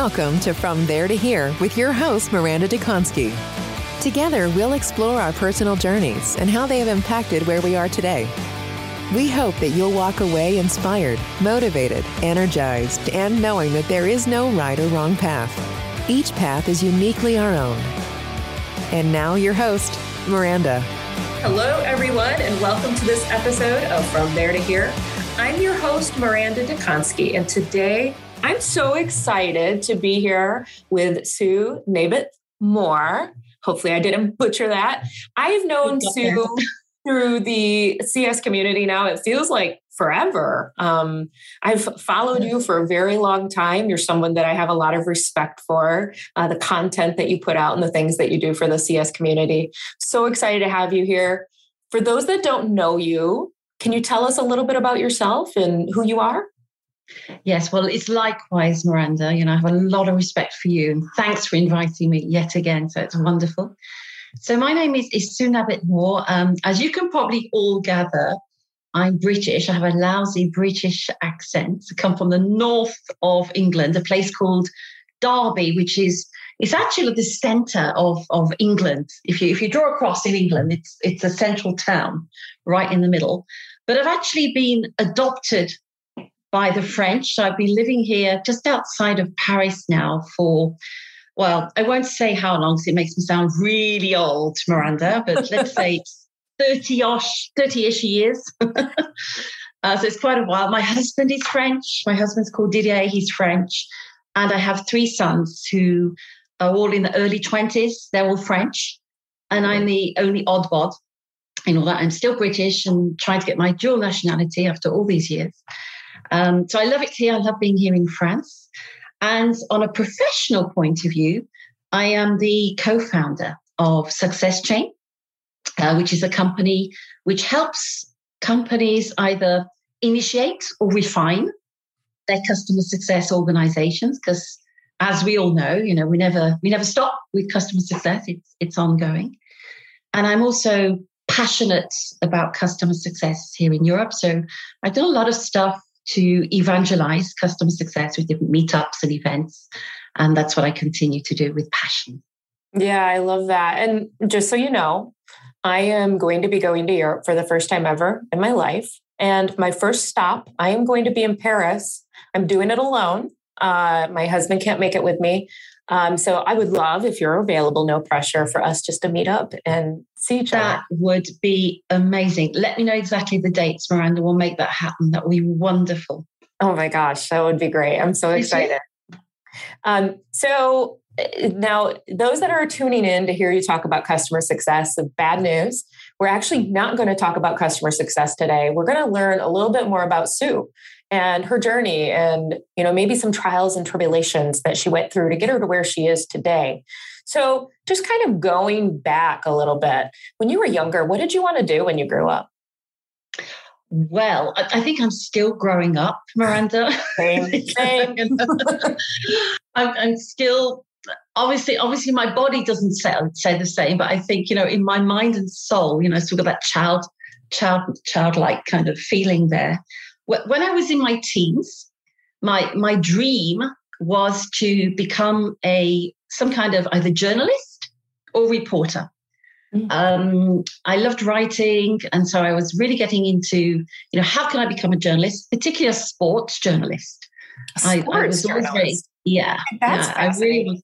Welcome to From There to Here with your host, Miranda Dekonski. Together, we'll explore our personal journeys and how they have impacted where we are today. We hope that you'll walk away inspired, motivated, energized, and knowing that there is no right or wrong path. Each path is uniquely our own. And now, your host, Miranda. Hello, everyone, and welcome to this episode of From There to Here. I'm your host, Miranda Dekonski, and today I'm so excited to be here with Sue Nabeth Moore. Hopefully, I didn't butcher that. I've known Sue through the CS community now. It feels like forever. Um, I've followed you for a very long time. You're someone that I have a lot of respect for, uh, the content that you put out and the things that you do for the CS community. So excited to have you here. For those that don't know you, can you tell us a little bit about yourself and who you are? Yes, well, it's likewise, Miranda. You know, I have a lot of respect for you, and thanks for inviting me yet again. So it's wonderful. So my name is, is Sue Nabeth Moore. Um, as you can probably all gather, I'm British. I have a lousy British accent. I come from the north of England, a place called Derby, which is it's actually the centre of, of England. If you if you draw across in England, it's it's a central town right in the middle. But I've actually been adopted by the French. I've been living here just outside of Paris now for, well, I won't say how long because it makes me sound really old, Miranda, but let's say 30-ish, 30-ish years. uh, so it's quite a while. My husband is French. My husband's called Didier. He's French. And I have three sons who are all in the early 20s. They're all French. And I'm the only odd bod in all that. I'm still British and trying to get my dual nationality after all these years. Um, so I love it here. I love being here in France. And on a professional point of view, I am the co founder of Success Chain, uh, which is a company which helps companies either initiate or refine their customer success organizations because as we all know you know we never we never stop with customer success it's it's ongoing and i'm also passionate about customer success here in europe so i've done a lot of stuff to evangelize customer success with different meetups and events. And that's what I continue to do with passion. Yeah, I love that. And just so you know, I am going to be going to Europe for the first time ever in my life. And my first stop, I am going to be in Paris. I'm doing it alone. Uh, my husband can't make it with me. Um, so I would love if you're available, no pressure for us just to meet up and see each that other. That would be amazing. Let me know exactly the dates, Miranda. We'll make that happen. That would be wonderful. Oh my gosh, that would be great. I'm so excited. Um, so uh, now, those that are tuning in to hear you talk about customer success, the bad news, we're actually not going to talk about customer success today. We're going to learn a little bit more about Sue and her journey and you know maybe some trials and tribulations that she went through to get her to where she is today. So just kind of going back a little bit when you were younger what did you want to do when you grew up? Well i think i'm still growing up miranda. Same, same. Um, I'm, I'm still obviously obviously my body doesn't say, say the same but i think you know in my mind and soul you know still got that child child childlike kind of feeling there when I was in my teens, my my dream was to become a some kind of either journalist or reporter. Mm. Um, I loved writing, and so I was really getting into, you know, how can I become a journalist, particularly a sports journalist. sports I, I, was always very, yeah, yeah, I really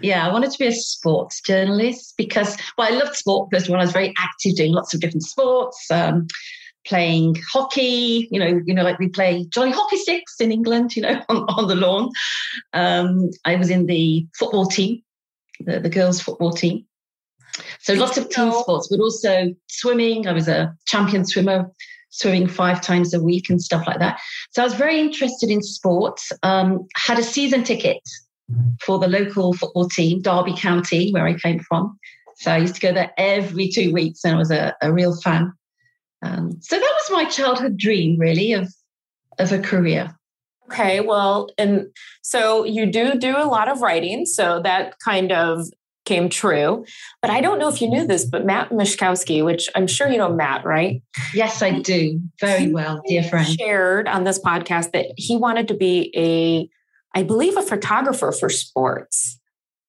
yeah, I wanted to be a sports journalist because, well, I loved sport first of all. I was very active doing lots of different sports. Um, playing hockey, you know, you know, like we play jolly hockey sticks in England, you know, on, on the lawn. Um, I was in the football team, the, the girls' football team. So lots of team sports, but also swimming. I was a champion swimmer, swimming five times a week and stuff like that. So I was very interested in sports. Um, had a season ticket for the local football team, Derby County, where I came from. So I used to go there every two weeks, and I was a, a real fan. Um, so that was my childhood dream, really, of of a career. Okay, well, and so you do do a lot of writing, so that kind of came true. But I don't know if you knew this, but Matt Moszkowski, which I'm sure you know Matt, right? Yes, I do very well, dear friend. Shared on this podcast that he wanted to be a I believe, a photographer for sports.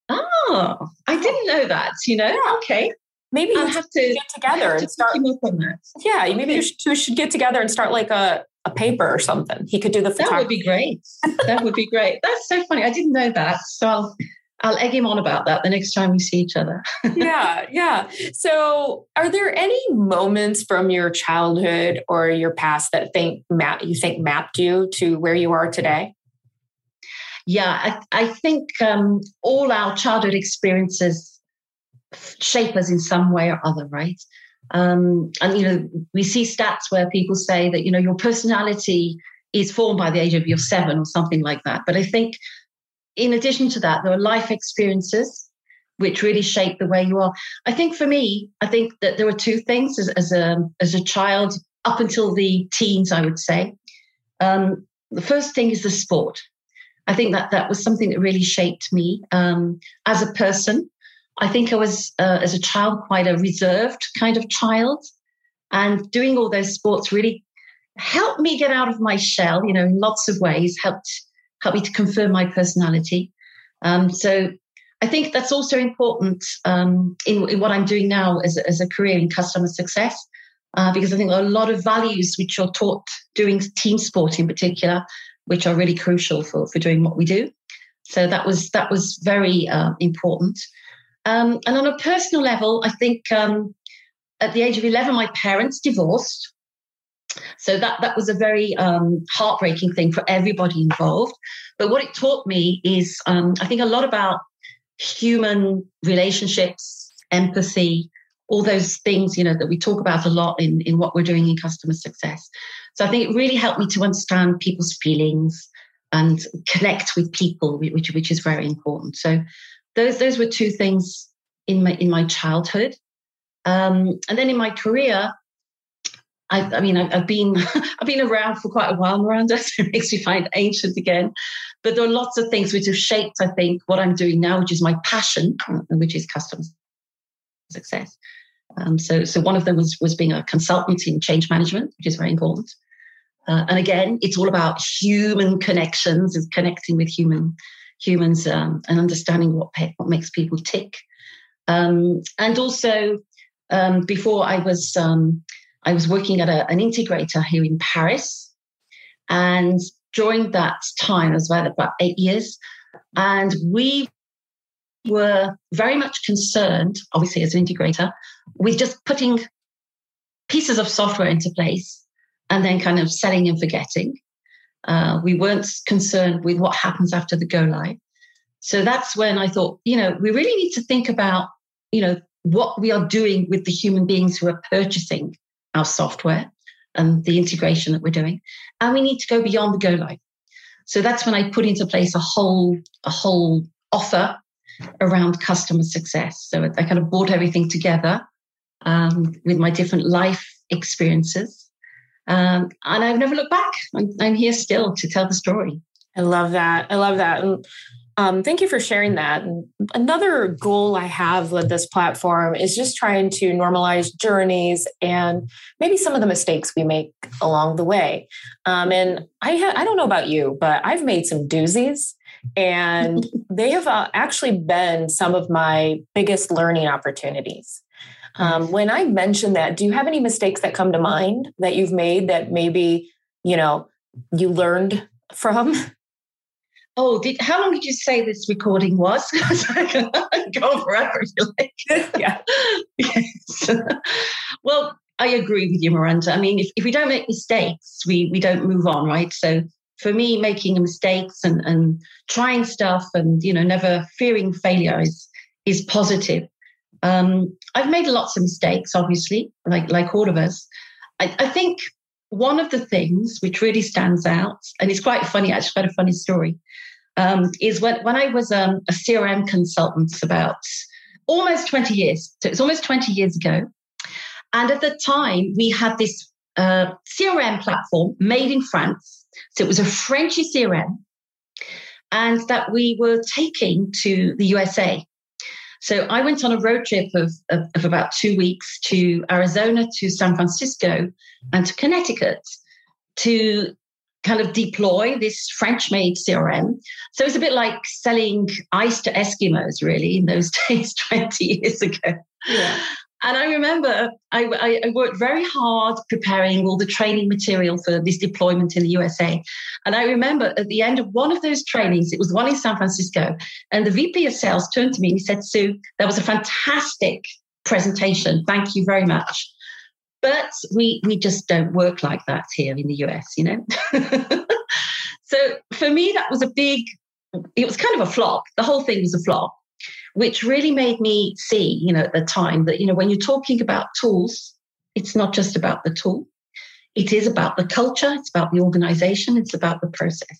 Oh, I didn't know that. You know, yeah. okay. Maybe you have to get together and start. Yeah, maybe okay. you two should get together and start like a, a paper or something. He could do the photography. That would be great. that would be great. That's so funny. I didn't know that. So I'll I'll egg him on about that the next time we see each other. yeah, yeah. So, are there any moments from your childhood or your past that think map you think mapped you to where you are today? Yeah, I, I think um, all our childhood experiences shape us in some way or other, right? Um, and you know, we see stats where people say that you know your personality is formed by the age of your seven or something like that. But I think in addition to that, there are life experiences which really shape the way you are. I think for me, I think that there were two things as, as a as a child up until the teens, I would say. Um, the first thing is the sport. I think that that was something that really shaped me um, as a person. I think I was, uh, as a child, quite a reserved kind of child. And doing all those sports really helped me get out of my shell, you know, in lots of ways, helped help me to confirm my personality. Um, so I think that's also important um, in, in, what I'm doing now as, as a career in customer success, uh, because I think are a lot of values which you're taught doing team sport in particular, which are really crucial for, for doing what we do. So that was that was very uh, important. Um, and on a personal level, I think um, at the age of 11, my parents divorced. So that that was a very um, heartbreaking thing for everybody involved. But what it taught me is, um, I think, a lot about human relationships, empathy, all those things you know that we talk about a lot in in what we're doing in customer success. So I think it really helped me to understand people's feelings and connect with people, which which is very important. So those those were two things in my in my childhood. Um, and then in my career, I, I mean, I've, I've been I've been around for quite a while, Miranda, so it makes me find ancient again. But there are lots of things which have shaped, I think, what I'm doing now, which is my passion, which is customer success. Um, so, so one of them was was being a consultant in change management, which is very important. Uh, and again, it's all about human connections, is connecting with human humans um, and understanding what what makes people tick. Um, and also, um, before I was um, I was working at a, an integrator here in Paris. And during that time, I was about, about eight years, and we were very much concerned, obviously, as an integrator, with just putting pieces of software into place and then kind of selling and forgetting. Uh, we weren't concerned with what happens after the go live. So that's when I thought, you know, we really need to think about, you know, what we are doing with the human beings who are purchasing our software and the integration that we're doing. And we need to go beyond the go live. So that's when I put into place a whole, a whole offer around customer success. So I kind of brought everything together um, with my different life experiences. Um, and I've never looked back. I'm, I'm, here still to tell the story. I love that. I love that. And um, thank you for sharing that. Another goal I have with this platform is just trying to normalize journeys and maybe some of the mistakes we make along the way. Um, and I, ha- I don't know about you, but I've made some doozies, and they have uh, actually been some of my biggest learning opportunities. Um, when I mention that, do you have any mistakes that come to mind that you've made that maybe you know you learned from? Oh, did how long did you say this recording was? Go forever if you like. yeah. yes. well, I agree with you, Miranda. I mean, if, if we don't make mistakes, we we don't move on, right? So for me, making mistakes and, and trying stuff and you know never fearing failure is is positive. Um, I've made lots of mistakes, obviously, like like all of us. I, I think one of the things which really stands out, and it's quite funny, actually, quite a funny story, um, is when, when I was um, a CRM consultant about almost 20 years. So it's almost 20 years ago. And at the time, we had this uh, CRM platform made in France. So it was a Frenchy CRM, and that we were taking to the USA. So I went on a road trip of, of, of, about two weeks to Arizona, to San Francisco, and to Connecticut to kind of deploy this French made CRM. So it's a bit like selling ice to Eskimos, really, in those days, 20 years ago. Yeah. And I remember I, I, worked very hard preparing all the training material for this deployment in the USA. And I remember at the end of one of those trainings, it was one in San Francisco, and the VP of sales turned to me and he said, Sue, that was a fantastic presentation. Thank you very much. But we, we just don't work like that here in the US, you know? so for me, that was a big, it was kind of a flop. The whole thing was a flop which really made me see, you know, at the time that, you know, when you're talking about tools, it's not just about the tool. It is about the culture, it's about the organization, it's about the process.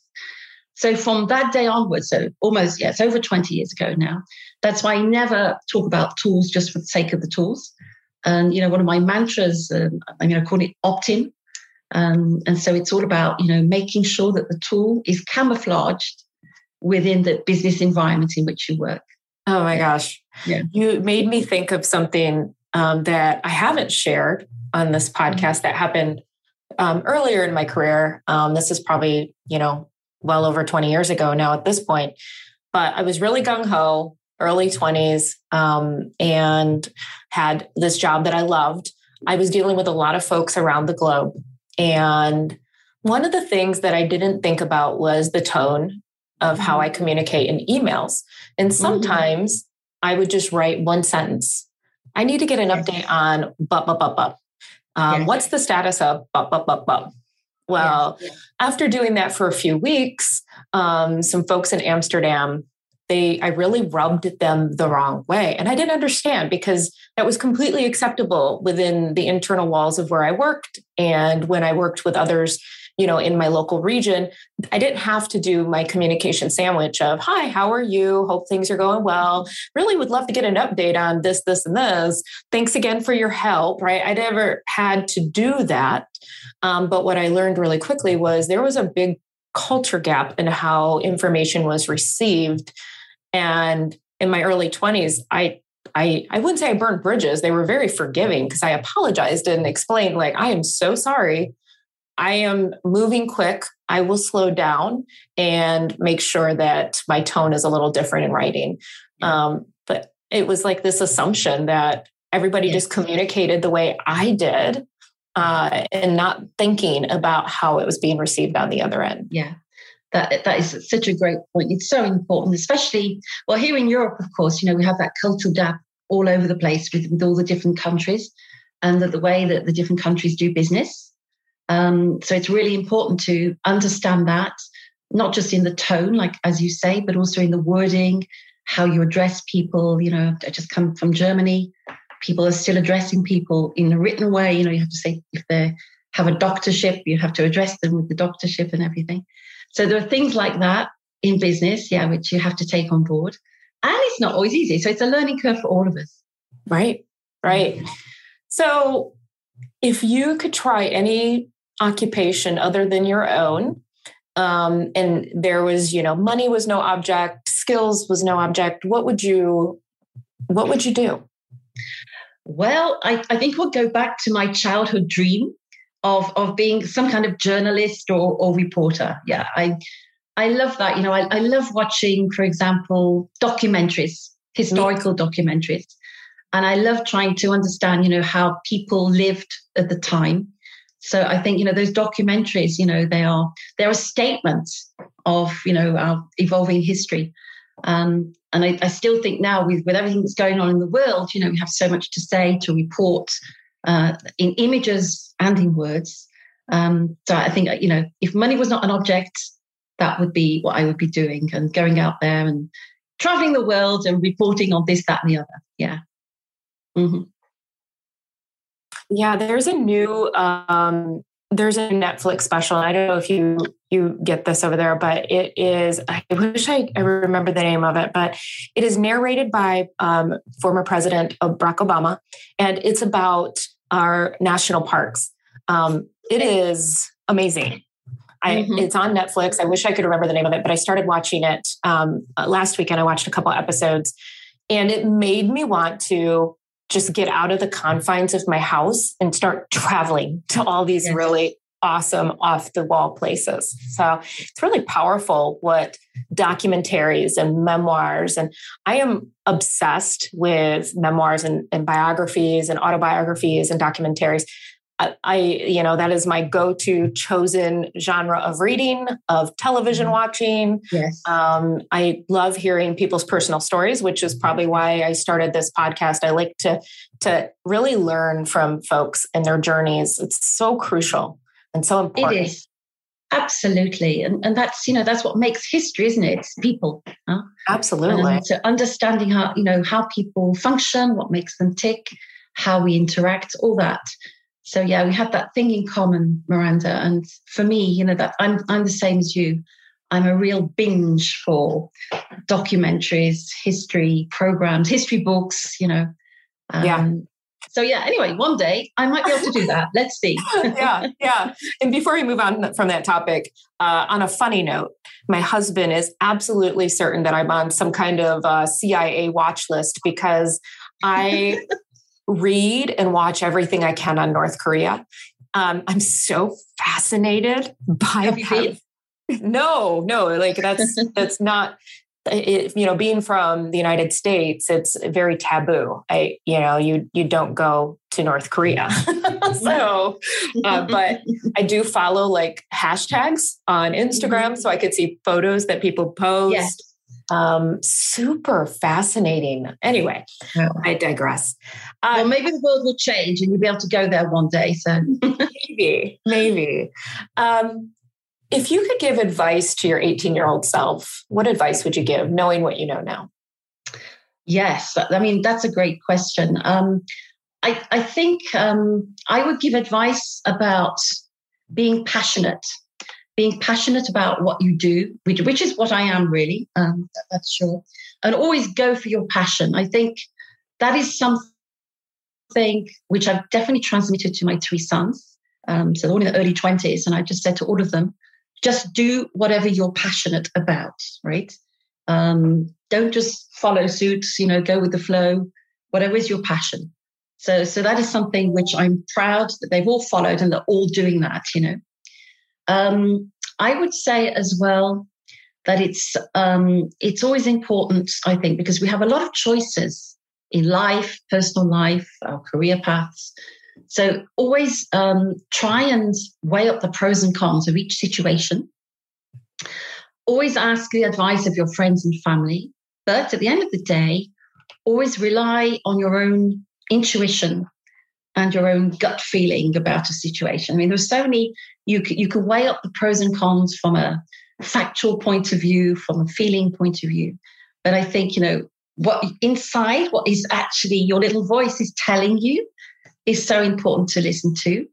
So from that day onwards, so almost, yes, over 20 years ago now, that's why I never talk about tools just for the sake of the tools. And, you know, one of my mantras, um, I mean, I call it opt-in. Um, and so it's all about, you know, making sure that the tool is camouflaged within the business environment in which you work. Oh my gosh. Yeah. You made me think of something um, that I haven't shared on this mm-hmm. podcast that happened um, earlier in my career. Um, this is probably, you know, well over 20 years ago now at this point. But I was really gung ho, early 20s, um, and had this job that I loved. I was dealing with a lot of folks around the globe. And one of the things that I didn't think about was the tone of how I mm-hmm. communicate in emails. And mm-hmm. sometimes mm-hmm. I would just write one sentence. I need to get an update on but but but but. Um. What's the status of but but but but? Well, after doing that for a few weeks, um, some folks in Amsterdam, they I really rubbed them the wrong way, and I didn't understand because that was completely acceptable within the internal walls of where I worked, and when I worked with others you know, in my local region, I didn't have to do my communication sandwich of, hi, how are you? Hope things are going well. Really would love to get an update on this, this, and this. Thanks again for your help, right? I never had to do that. Um, but what I learned really quickly was there was a big culture gap in how information was received. And in my early 20s, I I, I wouldn't say I burned bridges. They were very forgiving because I apologized and explained, like, I am so sorry I am moving quick. I will slow down and make sure that my tone is a little different in writing. Um, but it was like this assumption that everybody just communicated the way I did uh, and not thinking about how it was being received on the other end. Yeah. That, that is such a great point. It's so important, especially, well, here in Europe, of course, you know, we have that cultural gap all over the place with, with all the different countries and the, the way that the different countries do business. Um, so it's really important to understand that, not just in the tone, like as you say, but also in the wording, how you address people. You know, I just come from Germany. People are still addressing people in a written way. You know, you have to say if they have a doctorship, you have to address them with the doctorship and everything. So there are things like that in business, yeah, which you have to take on board. And it's not always easy. So it's a learning curve for all of us. Right, right. So if you could try any occupation other than your own. Um, and there was you know money was no object skills was no object. What would you what would you do? Well i, I think we'll go back to my childhood dream of of being some kind of journalist or, or reporter. Yeah i i love that. You know I, I love watching for example documentaries historical documentaries. And i love trying to understand you know how people lived at the time so I think you know those documentaries, you know, they are they are statements of you know our evolving history. Um, and I, I, still think now with with everything that's going on in the world, you know, we have so much to say to report uh, in images and in words. Um, so I think you know if money was not an object, that would be what I would be doing and going out there and traveling the world and reporting on this, that, and the other. Yeah. Mm-hmm. Yeah, there's a new um there's a Netflix special. I don't know if you you get this over there, but it is. I wish I, I remember the name of it, but it is narrated by um, former President Barack Obama, and it's about our national parks. Um, it is amazing. I, mm-hmm. It's on Netflix. I wish I could remember the name of it, but I started watching it um, last weekend. I watched a couple episodes, and it made me want to just get out of the confines of my house and start traveling to all these yes. really awesome off the wall places. So it's really powerful what documentaries and memoirs, and I am obsessed with memoirs and, and biographies and autobiographies and documentaries. I, you know, that is my go to chosen genre of reading, of television mm-hmm. watching. Yes. Um, I love hearing people's personal stories, which is probably why I started this podcast. I like to, to really learn from folks and their journeys. It's so crucial and so important. It is. Absolutely. And, and that's, you know, that's what makes history, isn't it? It's people. Huh? Absolutely. And so understanding how, you know, how people function, what makes them tick, how we interact, all that so yeah, we had that thing in common, Miranda. And for me, you know, that I'm I'm the same as you. I'm a real binge for documentaries, history programs, history books, you know. Um, yeah. So yeah, anyway, one day I might be able to do that. Let's see. yeah, yeah. And before we move on from that topic, uh, on a funny note, my husband is absolutely certain that I'm on some kind of uh, CIA watch list because I read and watch everything I can on North Korea. Um, I'm so fascinated by Have No, no, like that's that's not. It, you know, being from the United States, it's very taboo. I, you know, you you don't go to North Korea. so, uh, but I do follow like hashtags on Instagram, mm-hmm. so I could see photos that people post. Yes um, super fascinating. Anyway, yeah. I digress. Uh, well, maybe the world will change and you'll be able to go there one day. So maybe, maybe. Um, if you could give advice to your 18 year old self, what advice would you give, knowing what you know now? Yes, I mean, that's a great question. Um, I, I think um, I would give advice about being passionate being passionate about what you do, which, which is what I am really, um, that's sure. And always go for your passion. I think that is something which I've definitely transmitted to my three sons. Um, so they're all in the early 20s. And I just said to all of them, just do whatever you're passionate about, right? Um, don't just follow suits, you know, go with the flow, whatever is your passion. So, so that is something which I'm proud that they've all followed and they're all doing that, you know. Um, I would say as well that it's um, it's always important, I think, because we have a lot of choices in life, personal life, our career paths. So always um, try and weigh up the pros and cons of each situation. Always ask the advice of your friends and family. But at the end of the day, always rely on your own intuition and your own gut feeling about a situation. I mean, there's so many you you can weigh up the pros and cons from a factual point of view, from a feeling point of view. But I think you know what inside, what is actually your little voice is telling you, is so important to listen to.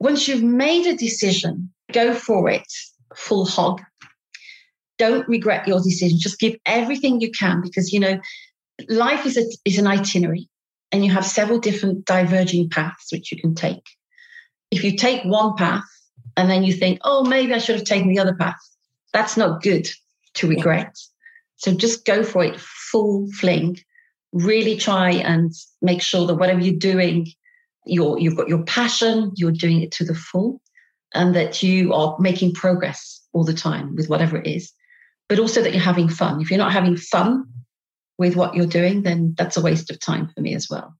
Once you've made a decision, go for it, full hog. Don't regret your decision. Just give everything you can because you know life is a, is an itinerary and you have several different diverging paths which you can take. If you take one path and then you think, oh, maybe I should have taken the other path, that's not good to regret. So just go for it full fling. Really try and make sure that whatever you're doing, you're, you've got your passion, you're doing it to the full, and that you are making progress all the time with whatever it is, but also that you're having fun. If you're not having fun, with what you're doing, then that's a waste of time for me as well.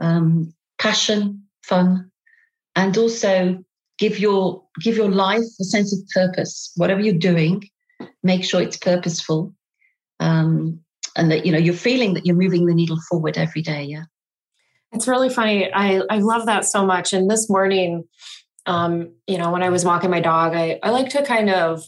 Um, passion, fun, and also give your give your life a sense of purpose. Whatever you're doing, make sure it's purposeful, um, and that you know you're feeling that you're moving the needle forward every day. Yeah, it's really funny. I I love that so much. And this morning, um, you know, when I was walking my dog, I I like to kind of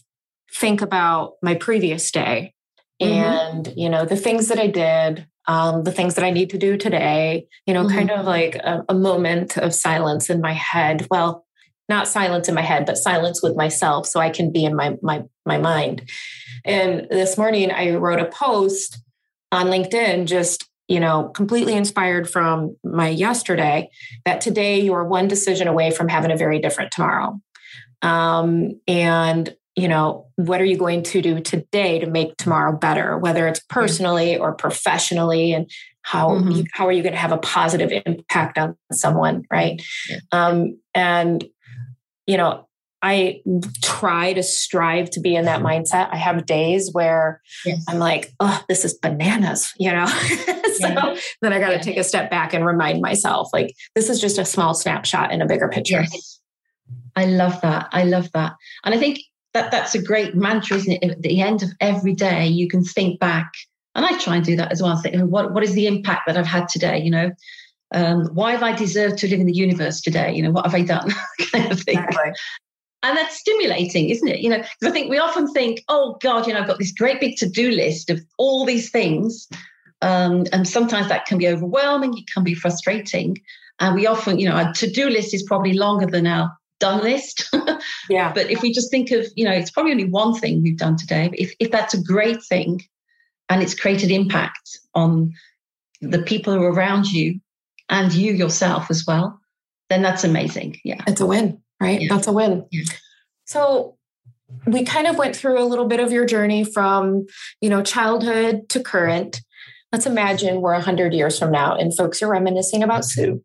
think about my previous day mm-hmm. and you know the things that i did um, the things that i need to do today you know mm-hmm. kind of like a, a moment of silence in my head well not silence in my head but silence with myself so i can be in my my my mind and this morning i wrote a post on linkedin just you know completely inspired from my yesterday that today you are one decision away from having a very different tomorrow um, and you know what are you going to do today to make tomorrow better whether it's personally or professionally and how mm-hmm. you, how are you going to have a positive impact on someone right yeah. um, and you know I try to strive to be in that mindset. I have days where yes. I'm like, oh, this is bananas, you know? so yeah. then I got to yeah. take a step back and remind myself, like, this is just a small snapshot in a bigger picture. Yes. I love that. I love that. And I think that that's a great mantra, isn't it? At the end of every day, you can think back. And I try and do that as well. Think, what, what is the impact that I've had today? You know, um, why have I deserved to live in the universe today? You know, what have I done? kind of thing. Exactly. And that's stimulating, isn't it? You know, because I think we often think, oh God, you know, I've got this great big to-do list of all these things. Um, and sometimes that can be overwhelming, it can be frustrating. And we often, you know, our to-do list is probably longer than our done list. yeah. But if we just think of, you know, it's probably only one thing we've done today. But if, if that's a great thing and it's created impact on the people who are around you and you yourself as well, then that's amazing. Yeah. It's a win right? Yeah. That's a win. Yeah. So we kind of went through a little bit of your journey from, you know, childhood to current. Let's imagine we're 100 years from now and folks are reminiscing about Sue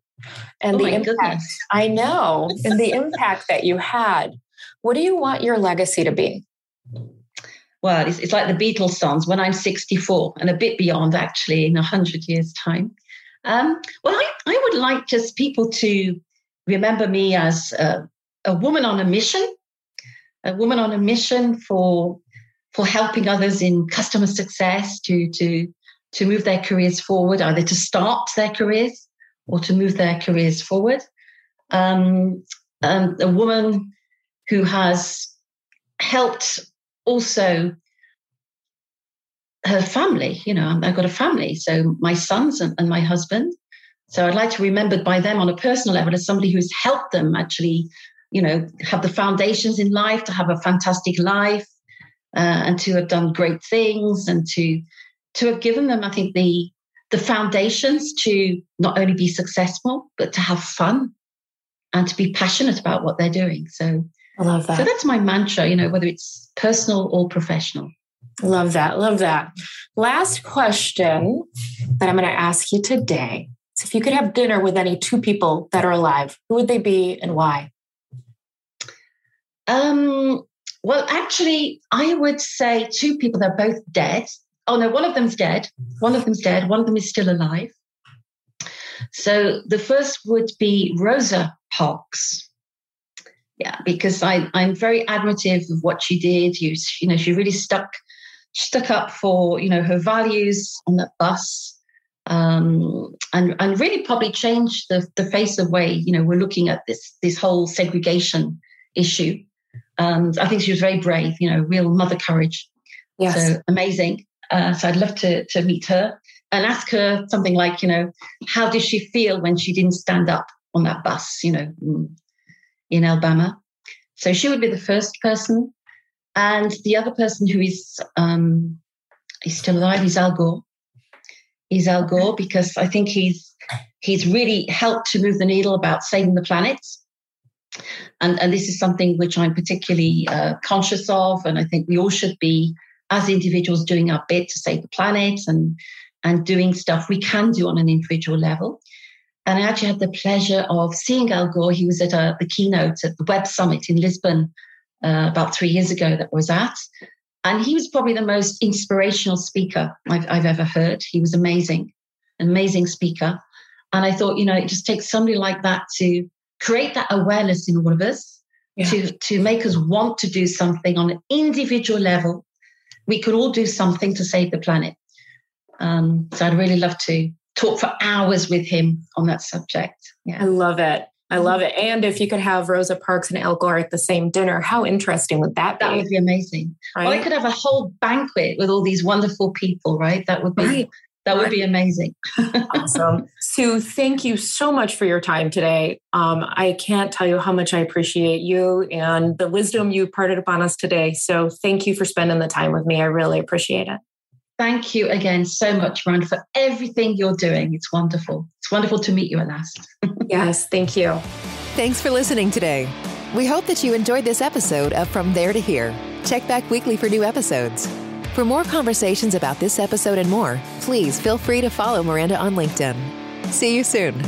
and oh the impact. Goodness. I know, and the impact that you had. What do you want your legacy to be? Well, it's, it's like the Beatles songs when I'm 64 and a bit beyond, actually, in 100 years' time. Um, well, I, I would like just people to remember me as a, a woman on a mission, a woman on a mission for for helping others in customer success to to to move their careers forward, either to start their careers or to move their careers forward. Um, and a woman who has helped also her family. You know, I've got a family, so my sons and, and my husband. So I'd like to be remembered by them on a personal level as somebody who's helped them actually you know, have the foundations in life to have a fantastic life uh, and to have done great things and to to have given them, I think, the the foundations to not only be successful but to have fun and to be passionate about what they're doing. So I love that. So that's my mantra, you know, whether it's personal or professional. Love that. Love that. Last question that I'm going to ask you today. So if you could have dinner with any two people that are alive, who would they be and why? Um, well, actually, I would say two people. They're both dead. Oh no, one of them's dead. One of them's dead. One of them is still alive. So the first would be Rosa Parks. Yeah, because I, I'm very admirative of what she did. You, you know, she really stuck stuck up for you know her values on that bus, um, and and really probably changed the the face of way you know we're looking at this this whole segregation issue. And I think she was very brave, you know, real mother courage. Yes. So amazing. Uh, so I'd love to, to meet her and ask her something like, you know, how did she feel when she didn't stand up on that bus, you know, in Alabama? So she would be the first person. And the other person who is um, is still alive is Al Gore. He's Al Gore because I think he's he's really helped to move the needle about saving the planet and, and this is something which I'm particularly uh, conscious of. And I think we all should be, as individuals, doing our bit to save the planet and, and doing stuff we can do on an individual level. And I actually had the pleasure of seeing Al Gore. He was at a, uh, the keynote at the Web Summit in Lisbon uh, about three years ago that I was at. And he was probably the most inspirational speaker I've, I've ever heard. He was amazing, amazing speaker. And I thought, you know, it just takes somebody like that to create that awareness in all of us yeah. to, to make us want to do something on an individual level. We could all do something to save the planet. Um, so I'd really love to talk for hours with him on that subject. Yeah. I love it. I love it. And if you could have Rosa Parks and Al Gore at the same dinner, how interesting would that be? That would be amazing. Right? Well, I could have a whole banquet with all these wonderful people, right? That would be right. That would be amazing. awesome. Sue, thank you so much for your time today. Um, I can't tell you how much I appreciate you and the wisdom you parted upon us today. So thank you for spending the time with me. I really appreciate it. Thank you again so much, Miranda, for everything you're doing. It's wonderful. It's wonderful to meet you at last. yes, thank you. Thanks for listening today. We hope that you enjoyed this episode of From There to Here. Check back weekly for new episodes. For more conversations about this episode and more, please feel free to follow Miranda on LinkedIn. See you soon.